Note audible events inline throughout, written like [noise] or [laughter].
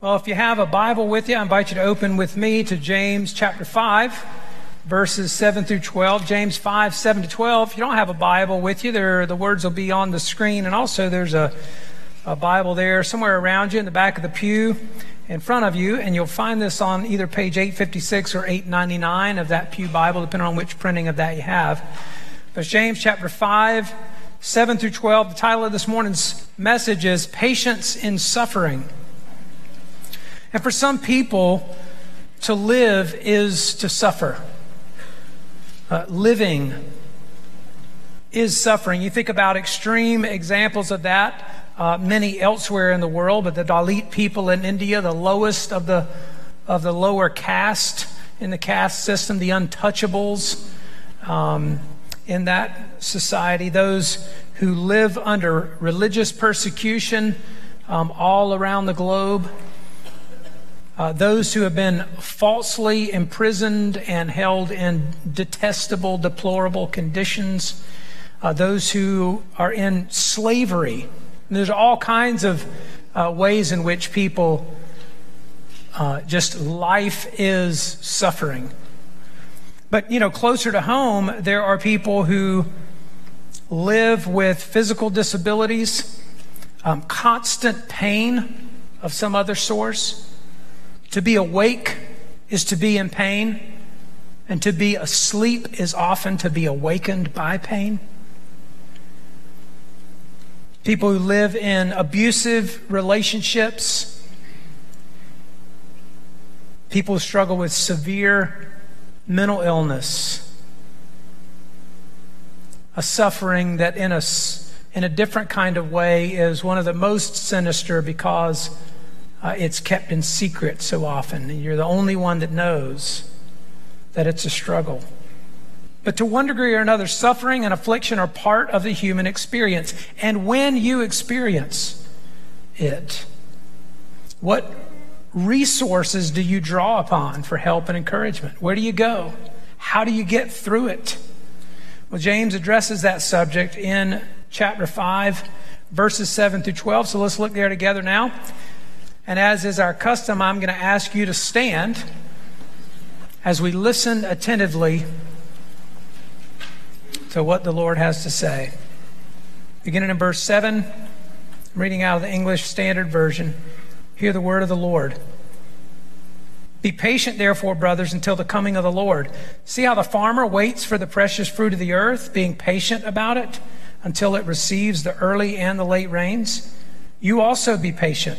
Well, if you have a Bible with you, I invite you to open with me to James chapter 5, verses 7 through 12. James 5, 7 to 12. If you don't have a Bible with you, there, the words will be on the screen. And also, there's a, a Bible there somewhere around you in the back of the pew in front of you. And you'll find this on either page 856 or 899 of that Pew Bible, depending on which printing of that you have. But James chapter 5, 7 through 12. The title of this morning's message is Patience in Suffering. And for some people, to live is to suffer. Uh, living is suffering. You think about extreme examples of that, uh, many elsewhere in the world, but the Dalit people in India, the lowest of the, of the lower caste in the caste system, the untouchables um, in that society, those who live under religious persecution um, all around the globe uh, those who have been falsely imprisoned and held in detestable, deplorable conditions, uh, those who are in slavery. And there's all kinds of uh, ways in which people uh, just life is suffering. But, you know, closer to home, there are people who live with physical disabilities, um, constant pain of some other source to be awake is to be in pain, and to be asleep is often to be awakened by pain. People who live in abusive relationships, people who struggle with severe mental illness, a suffering that in a, in a different kind of way is one of the most sinister because uh, it's kept in secret so often, and you're the only one that knows that it's a struggle. But to one degree or another, suffering and affliction are part of the human experience. And when you experience it, what resources do you draw upon for help and encouragement? Where do you go? How do you get through it? Well, James addresses that subject in chapter 5, verses 7 through 12. So let's look there together now. And as is our custom, I'm going to ask you to stand as we listen attentively to what the Lord has to say. Beginning in verse 7, reading out of the English Standard Version, hear the word of the Lord. Be patient, therefore, brothers, until the coming of the Lord. See how the farmer waits for the precious fruit of the earth, being patient about it until it receives the early and the late rains? You also be patient.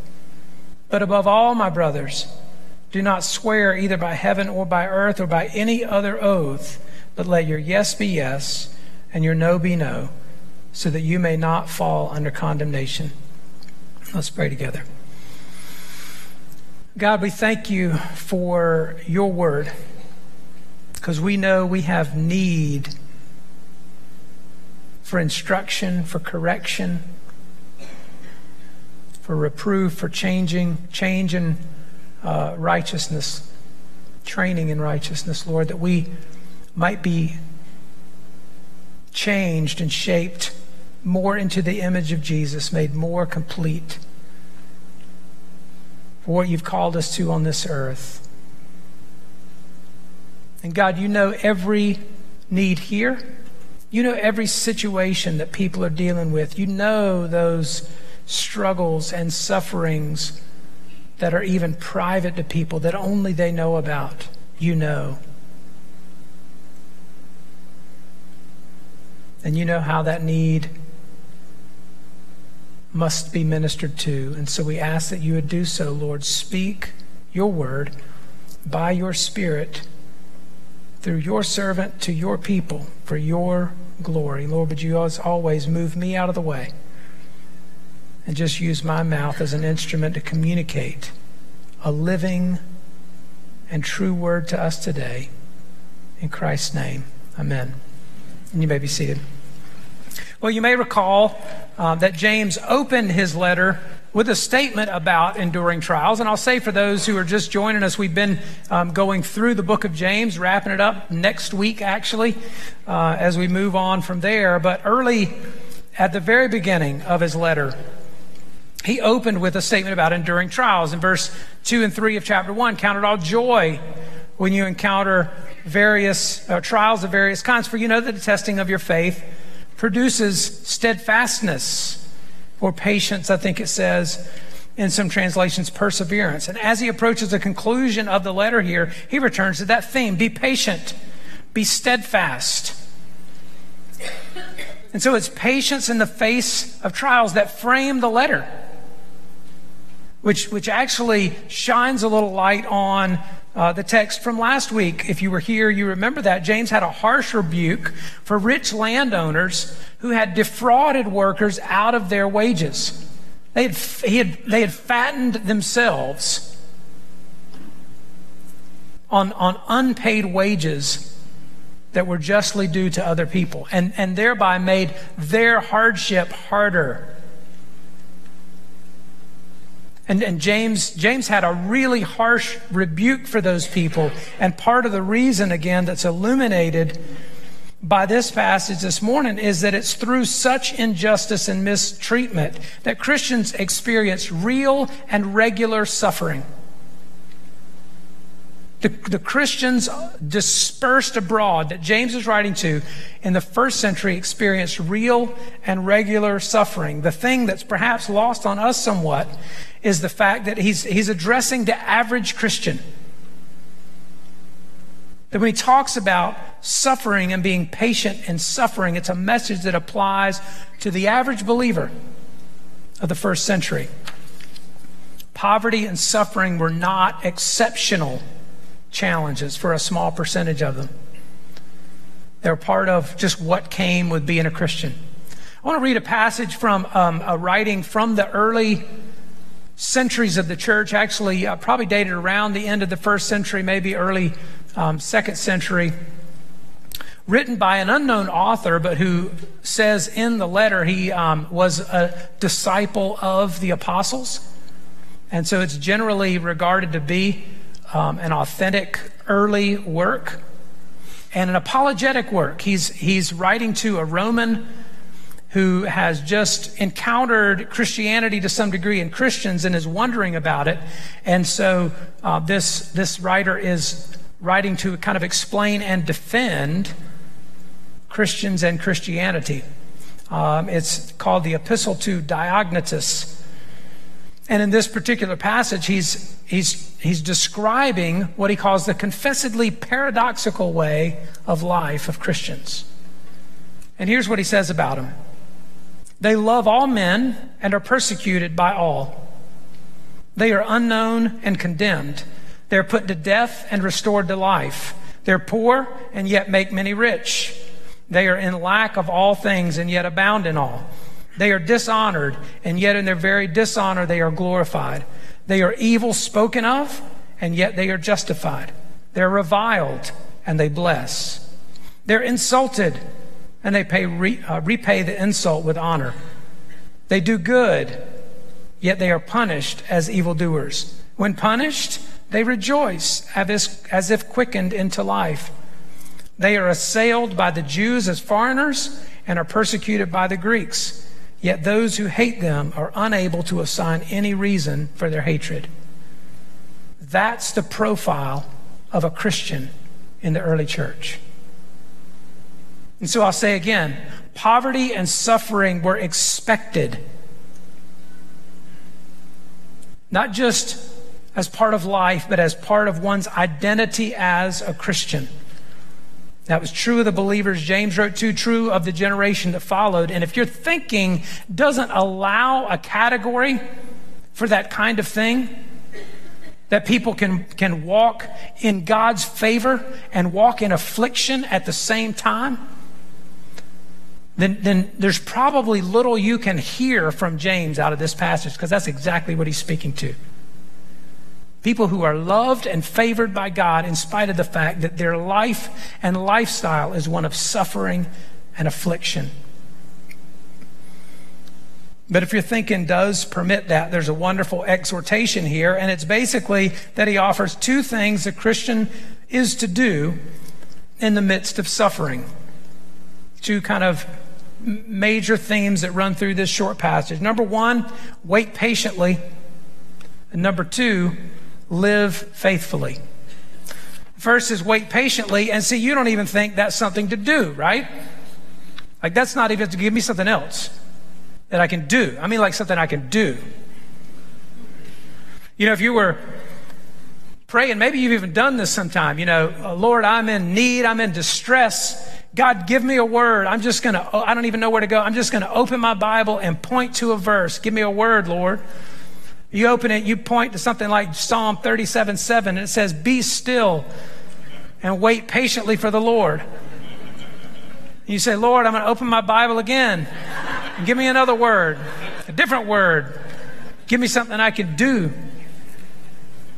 But above all, my brothers, do not swear either by heaven or by earth or by any other oath, but let your yes be yes and your no be no, so that you may not fall under condemnation. Let's pray together. God, we thank you for your word because we know we have need for instruction, for correction for reproof, for changing, change in uh, righteousness, training in righteousness, Lord, that we might be changed and shaped more into the image of Jesus, made more complete for what you've called us to on this earth. And God, you know every need here. You know every situation that people are dealing with. You know those struggles and sufferings that are even private to people that only they know about. You know. And you know how that need must be ministered to. And so we ask that you would do so, Lord. Speak your word by your Spirit through your servant to your people for your glory. Lord, would you always move me out of the way? And just use my mouth as an instrument to communicate a living and true word to us today. In Christ's name, amen. And you may be seated. Well, you may recall uh, that James opened his letter with a statement about enduring trials. And I'll say for those who are just joining us, we've been um, going through the book of James, wrapping it up next week, actually, uh, as we move on from there. But early at the very beginning of his letter, he opened with a statement about enduring trials. In verse 2 and 3 of chapter 1, count it all joy when you encounter various uh, trials of various kinds, for you know that the testing of your faith produces steadfastness or patience, I think it says in some translations, perseverance. And as he approaches the conclusion of the letter here, he returns to that theme be patient, be steadfast. And so it's patience in the face of trials that frame the letter, which, which actually shines a little light on uh, the text from last week. If you were here, you remember that. James had a harsh rebuke for rich landowners who had defrauded workers out of their wages. They had, had, they had fattened themselves on, on unpaid wages that were justly due to other people and, and thereby made their hardship harder. And, and James, James had a really harsh rebuke for those people. And part of the reason, again, that's illuminated by this passage this morning is that it's through such injustice and mistreatment that Christians experience real and regular suffering. The, the, Christians dispersed abroad that James is writing to in the first century experienced real and regular suffering. The thing that's perhaps lost on us somewhat is the fact that he's, he's addressing the average Christian. That when he talks about suffering and being patient in suffering, it's a message that applies to the average believer of the first century. Poverty and suffering were not exceptional challenges for a small percentage of them. They're part of just what came with being a Christian. I want to read a passage from um, a writing from the early centuries of the church, actually, uh, probably dated around the end of the first century, maybe early um, second century, written by an unknown author, but who says in the letter he um, was a disciple of the apostles. And so it's generally regarded to be um, an authentic early work and an apologetic work. He's, he's writing to a Roman who has just encountered Christianity to some degree and Christians and is wondering about it. And so uh, this, this writer is writing to kind of explain and defend Christians and Christianity. Um, it's called the Epistle to Diognetus. And in this particular passage, he's, he's, he's describing what he calls the confessedly paradoxical way of life of Christians. And here's what he says about them They love all men and are persecuted by all. They are unknown and condemned. They're put to death and restored to life. They're poor and yet make many rich. They are in lack of all things and yet abound in all. They are dishonored and yet in their very dishonor they are glorified. They are evil spoken of and yet they are justified. They're reviled and they bless. They're insulted and they pay, re, uh, repay the insult with honor. They do good, yet they are punished as evildoers. When punished, they rejoice as if quickened into life. They are assailed by the Jews as foreigners and are persecuted by the Greeks. Yet those who hate them are unable to assign any reason for their hatred. That's the profile of a Christian in the early church. And so I'll say again poverty and suffering were expected. Not just as part of life, but as part of one's identity as a Christian. That was true of the believers James wrote to, true of the generation that followed. And if your thinking doesn't allow a category for that kind of thing, that people can, can walk in God's favor and walk in affliction at the same time, then, then there's probably little you can hear from James out of this passage because that's exactly what he's speaking to. People who are loved and favored by God in spite of the fact that their life and lifestyle is one of suffering and affliction. But if your thinking does permit that, there's a wonderful exhortation here, and it's basically that he offers two things a Christian is to do in the midst of suffering. Two kind of major themes that run through this short passage. Number one, wait patiently. And number two, live faithfully. First is wait patiently, and see, you don't even think that's something to do, right? Like, that's not even to give me something else that I can do. I mean, like something I can do. You know, if you were praying, maybe you've even done this sometime, you know, Lord, I'm in need, I'm in distress. God, give me a word. I'm just going to, oh, I don't even know where to go. I'm just going to open my Bible and point to a verse. Give me a word, Lord. You open it, you point to something like Psalm 37 7, and it says, Be still and wait patiently for the Lord. You say, Lord, I'm going to open my Bible again. Give me another word, a different word. Give me something I can do.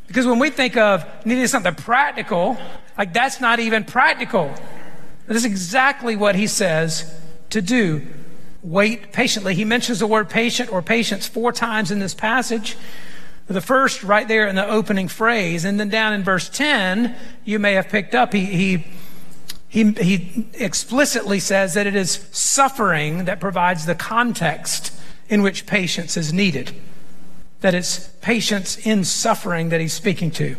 Because when we think of needing something practical, like that's not even practical. This is exactly what he says to do wait patiently. He mentions the word patient or patience four times in this passage. The first right there in the opening phrase, and then down in verse 10, you may have picked up, he, he, he, he explicitly says that it is suffering that provides the context in which patience is needed. That it's patience in suffering that he's speaking to.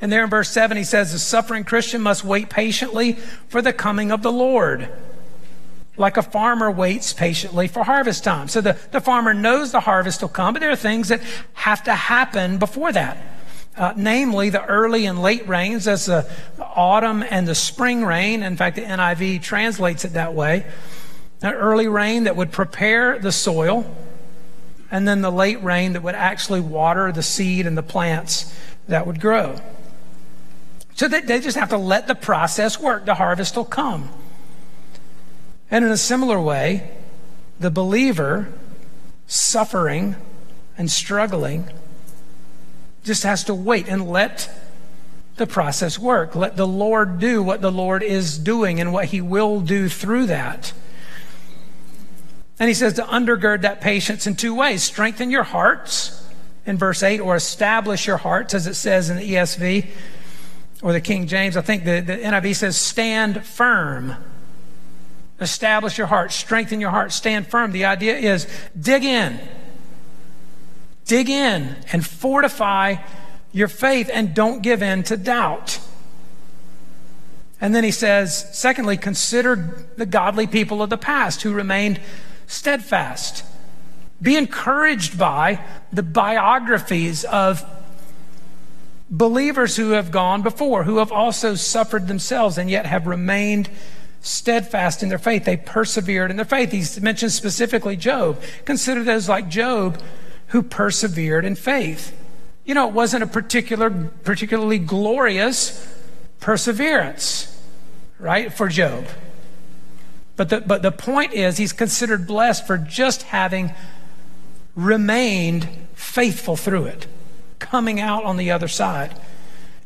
And there in verse 7, he says, The suffering Christian must wait patiently for the coming of the Lord like a farmer waits patiently for harvest time. So the, the farmer knows the harvest will come, but there are things that have to happen before that. Uh, namely, the early and late rains, as the autumn and the spring rain. In fact, the NIV translates it that way. An early rain that would prepare the soil, and then the late rain that would actually water the seed and the plants that would grow. So they, they just have to let the process work. The harvest will come. And in a similar way, the believer suffering and struggling just has to wait and let the process work. Let the Lord do what the Lord is doing and what He will do through that. And He says to undergird that patience in two ways strengthen your hearts in verse 8, or establish your hearts, as it says in the ESV or the King James. I think the, the NIV says stand firm. Establish your heart, strengthen your heart, stand firm. The idea is dig in. Dig in and fortify your faith and don't give in to doubt. And then he says, secondly, consider the godly people of the past who remained steadfast. Be encouraged by the biographies of believers who have gone before, who have also suffered themselves and yet have remained steadfast in their faith. They persevered in their faith. He mentions specifically Job. Consider those like Job who persevered in faith. You know, it wasn't a particular, particularly glorious perseverance, right, for Job. But the, but the point is, he's considered blessed for just having remained faithful through it, coming out on the other side.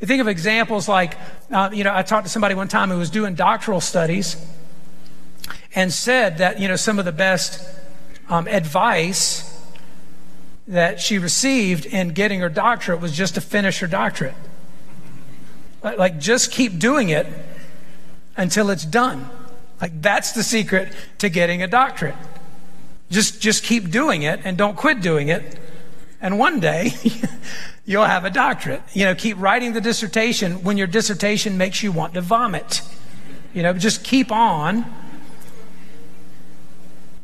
You think of examples like, uh, you know, I talked to somebody one time who was doing doctoral studies and said that, you know, some of the best um, advice that she received in getting her doctorate was just to finish her doctorate. Like, just keep doing it until it's done. Like, that's the secret to getting a doctorate. Just, just keep doing it and don't quit doing it. And one day, [laughs] you'll have a doctorate. You know, keep writing the dissertation when your dissertation makes you want to vomit. You know, just keep on.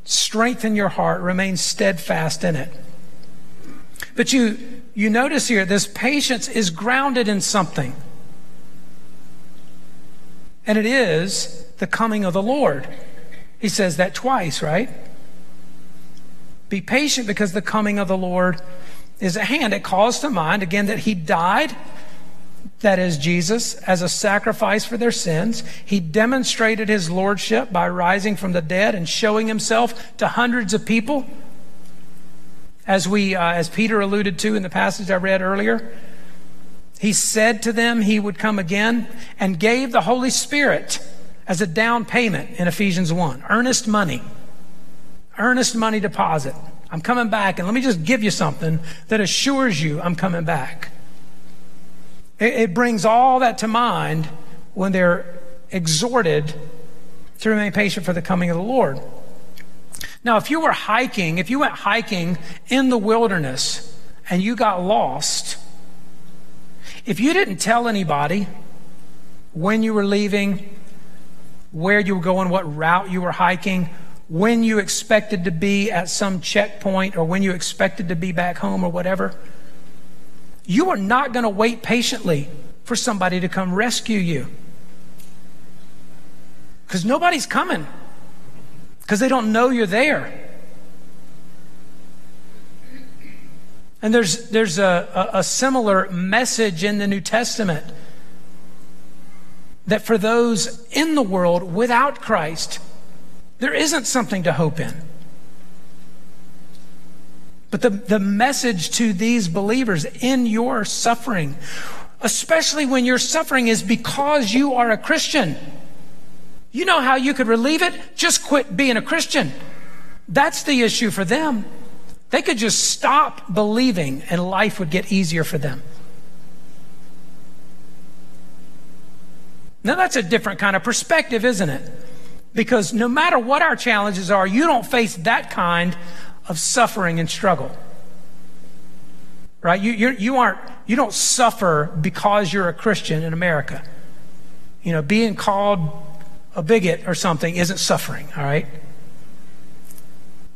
Strengthen your heart, remain steadfast in it. But you, you notice here, this patience is grounded in something. And it is the coming of the Lord. He says that twice, right? Be patient because the coming of the Lord is at hand. It calls to mind, again, that he died, that is Jesus, as a sacrifice for their sins. He demonstrated his lordship by rising from the dead and showing himself to hundreds of people. as we, uh, as Peter alluded to in the passage I read earlier. He said to them he would come again and gave the Holy Spirit as a down payment in Ephesians 1. Earnest money. Earnest money deposit. I'm coming back, and let me just give you something that assures you I'm coming back. It, it brings all that to mind when they're exhorted to remain patient for the coming of the Lord. Now, if you were hiking, if you went hiking in the wilderness and you got lost, if you didn't tell anybody when you were leaving, where you were going, what route you were hiking, when you expected to be at some checkpoint or when you expected to be back home or whatever, you are not going to wait patiently for somebody to come rescue you. Because nobody's coming because they don't know you're there. And there's, there's a, a, a, similar message in the New Testament that for those in the world without Christ, there isn't something to hope in. But the, the message to these believers in your suffering, especially when your suffering is because you are a Christian, you know how you could relieve it? Just quit being a Christian. That's the issue for them. They could just stop believing and life would get easier for them. Now, that's a different kind of perspective, isn't it? Because no matter what our challenges are, you don't face that kind of suffering and struggle. Right? You, you're, you aren't, you don't suffer because you're a Christian in America. You know, being called a bigot or something isn't suffering, all right?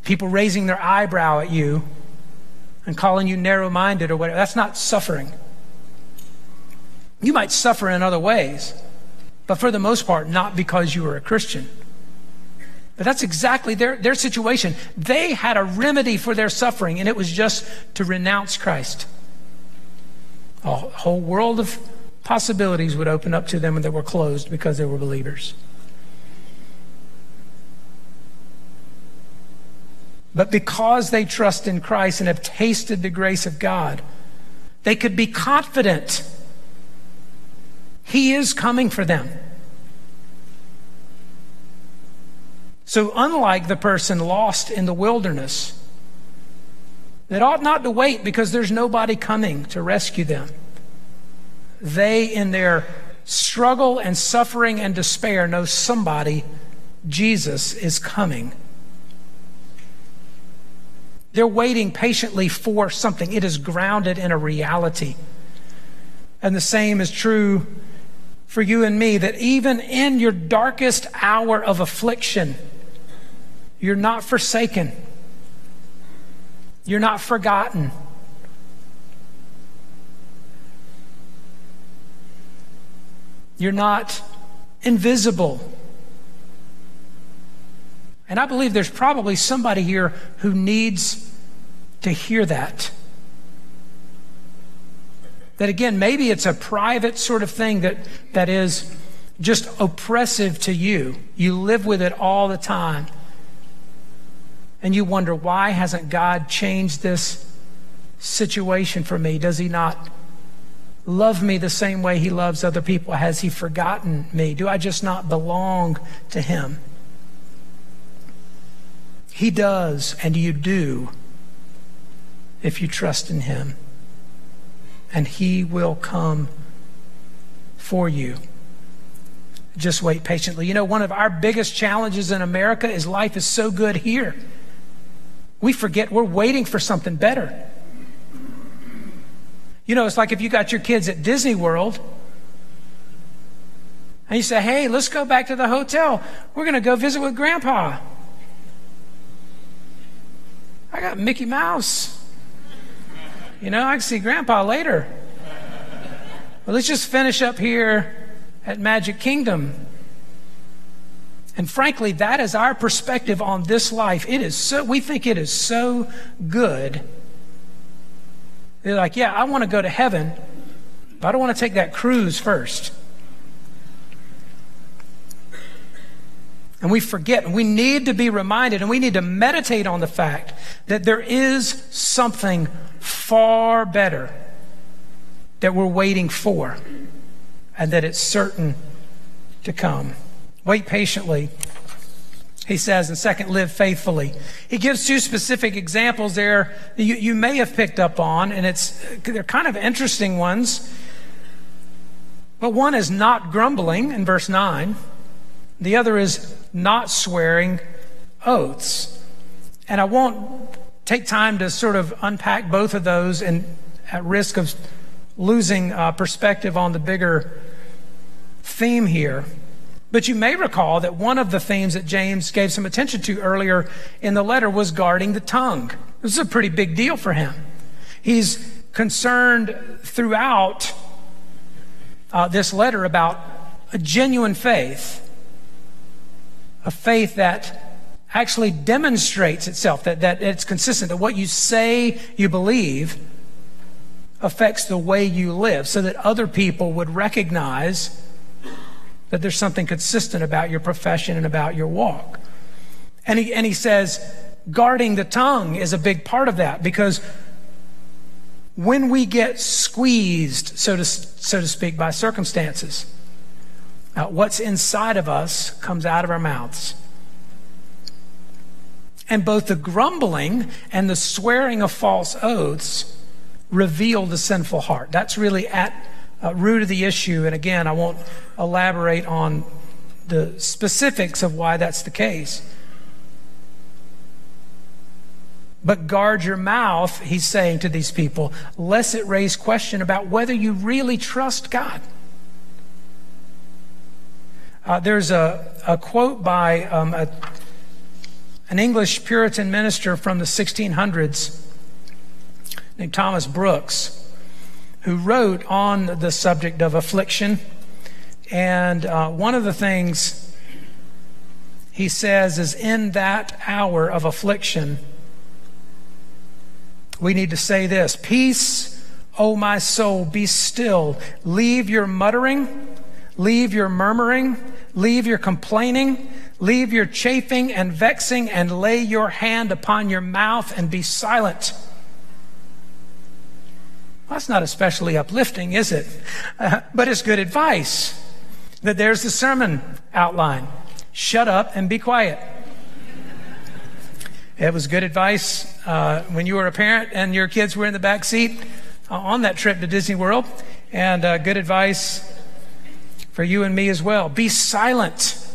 People raising their eyebrow at you and calling you narrow minded or whatever, that's not suffering. You might suffer in other ways, but for the most part, not because you were a Christian. But that's exactly their, their situation. They had a remedy for their suffering, and it was just to renounce Christ. A whole world of possibilities would open up to them that were closed because they were believers. But because they trust in Christ and have tasted the grace of God, they could be confident He is coming for them. So, unlike the person lost in the wilderness, that ought not to wait because there's nobody coming to rescue them. They, in their struggle and suffering and despair, know somebody, Jesus, is coming they're waiting patiently for something. It is grounded in a reality. And the same is true for you and me that even in your darkest hour of affliction, you're not forsaken. You're not forgotten. You're not invisible. And I believe there's probably somebody here who needs to hear that. That again, maybe it's a private sort of thing that, that is just oppressive to you. You live with it all the time. And you wonder, why hasn't God changed this situation for me? Does He not love me the same way He loves other people? Has He forgotten me? Do I just not belong to Him? He does, and you do if you trust in Him. And He will come for you. Just wait patiently. You know, one of our biggest challenges in America is life is so good here. We forget we're waiting for something better. You know, it's like if you got your kids at Disney World and you say, hey, let's go back to the hotel. We're going to go visit with Grandpa. I got Mickey Mouse. You know, I can see Grandpa later. But let's just finish up here at Magic Kingdom. And frankly, that is our perspective on this life. It is so, we think it is so good. They're like, yeah, I want to go to heaven, but I don't want to take that cruise first. And we forget, and we need to be reminded, and we need to meditate on the fact that there is something far better that we're waiting for, and that it's certain to come. Wait patiently. He says and second, live faithfully. He gives two specific examples there that you, you may have picked up on, and it's they're kind of interesting ones. But one is not grumbling in verse 9. The other is not swearing oaths. And I won't take time to sort of unpack both of those and at risk of losing uh, perspective on the bigger theme here. But you may recall that one of the themes that James gave some attention to earlier in the letter was guarding the tongue. This is a pretty big deal for him. He's concerned throughout uh, this letter about a genuine faith a faith that actually demonstrates itself, that, that it's consistent, that what you say you believe affects the way you live, so that other people would recognize that there's something consistent about your profession and about your walk. And he, and he says, guarding the tongue is a big part of that because when we get squeezed, so to, so to speak, by circumstances, uh, what's inside of us comes out of our mouths. And both the grumbling and the swearing of false oaths reveal the sinful heart. That's really at uh, root of the issue. And again, I won't elaborate on the specifics of why that's the case. But guard your mouth, he's saying to these people, lest it raise question about whether you really trust God. Uh, there's a, a, quote by um, a, an English Puritan minister from the 1600s named Thomas Brooks, who wrote on the subject of affliction. And uh, one of the things he says is in that hour of affliction, we need to say this Peace, O my soul, be still. Leave your muttering Leave your murmuring, leave your complaining, leave your chafing and vexing, and lay your hand upon your mouth and be silent. That's not especially uplifting, is it? Uh, but it's good advice. That there's the sermon outline shut up and be quiet. It was good advice uh, when you were a parent and your kids were in the back seat uh, on that trip to Disney World, and uh, good advice for you and me as well. Be silent.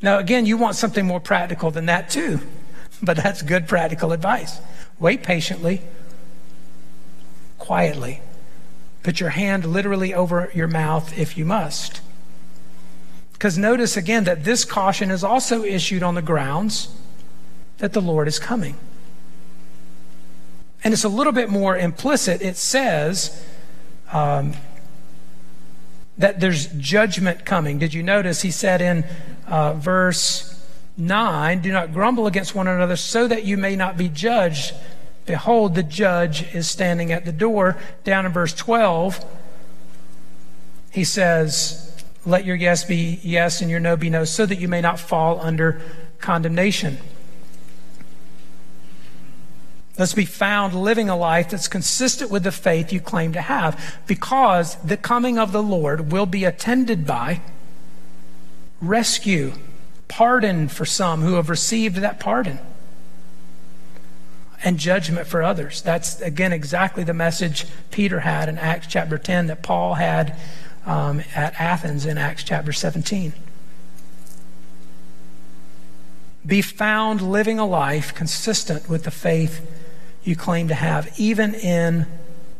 Now, again, you want something more practical than that, too. But that's good practical advice. Wait patiently, quietly. Put your hand literally over your mouth if you must. Because notice again that this caution is also issued on the grounds that the Lord is coming. And it's a little bit more implicit. It says, um, that there's judgment coming. Did you notice he said in uh, verse 9, Do not grumble against one another so that you may not be judged. Behold, the judge is standing at the door. Down in verse 12, he says, Let your yes be yes and your no be no, so that you may not fall under condemnation. Let's be found living a life that's consistent with the faith you claim to have, because the coming of the Lord will be attended by rescue, pardon for some who have received that pardon, and judgment for others. That's, again, exactly the message Peter had in Acts chapter 10 that Paul had um, at Athens in Acts chapter 17. Be found living a life consistent with the faith you claim to have, even in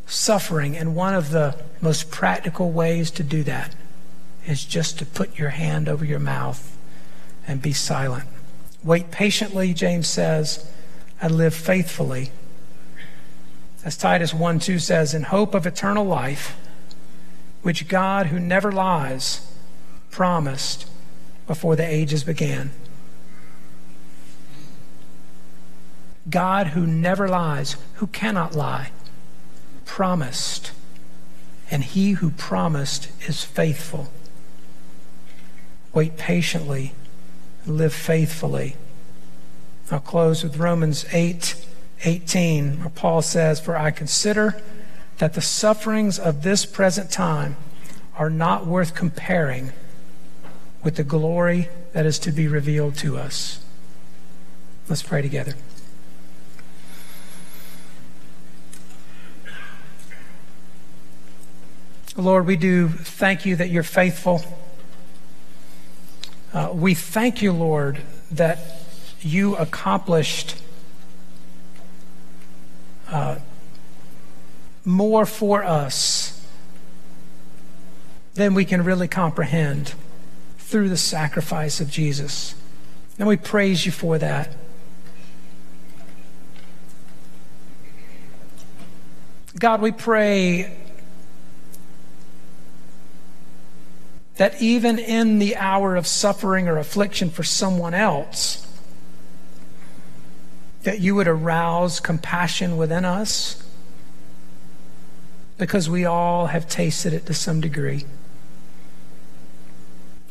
suffering. And one of the most practical ways to do that is just to put your hand over your mouth and be silent. Wait patiently, James says, and live faithfully. As Titus 1 2 says, in hope of eternal life, which God, who never lies, promised before the ages began. God who never lies, who cannot lie, promised. And he who promised is faithful. wait patiently, live faithfully. I'll close with Romans 8 18, where Paul says, For I consider that the sufferings of this present time are not worth comparing with the glory that is to be revealed to us. Let's pray together. Lord, we do thank you that you're faithful. Uh, we thank you, Lord, that you accomplished uh, more for us than we can really comprehend through the sacrifice of Jesus. And we praise you for that. God, we pray that even in the hour of suffering or affliction for someone else, that you would arouse compassion within us because we all have tasted it to some degree.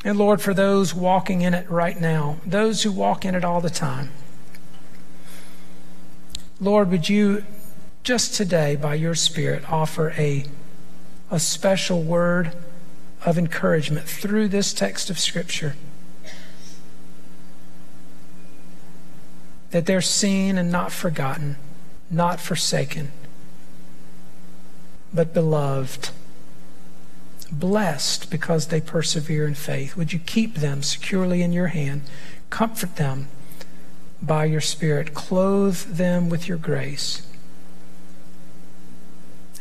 And Lord, for those walking in it right now, those who walk in it all the time, Lord, would you just today, by your Spirit, offer a, a special word of encouragement through this text of Scripture? That they're seen and not forgotten, not forsaken, but beloved blessed because they persevere in faith. Would you keep them securely in your hand? Comfort them by your Spirit. Clothe them with your grace.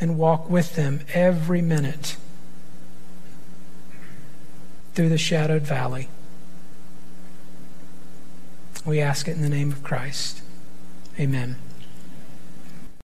And walk with them every minute through the shadowed valley. We ask it in the name of Christ. Amen.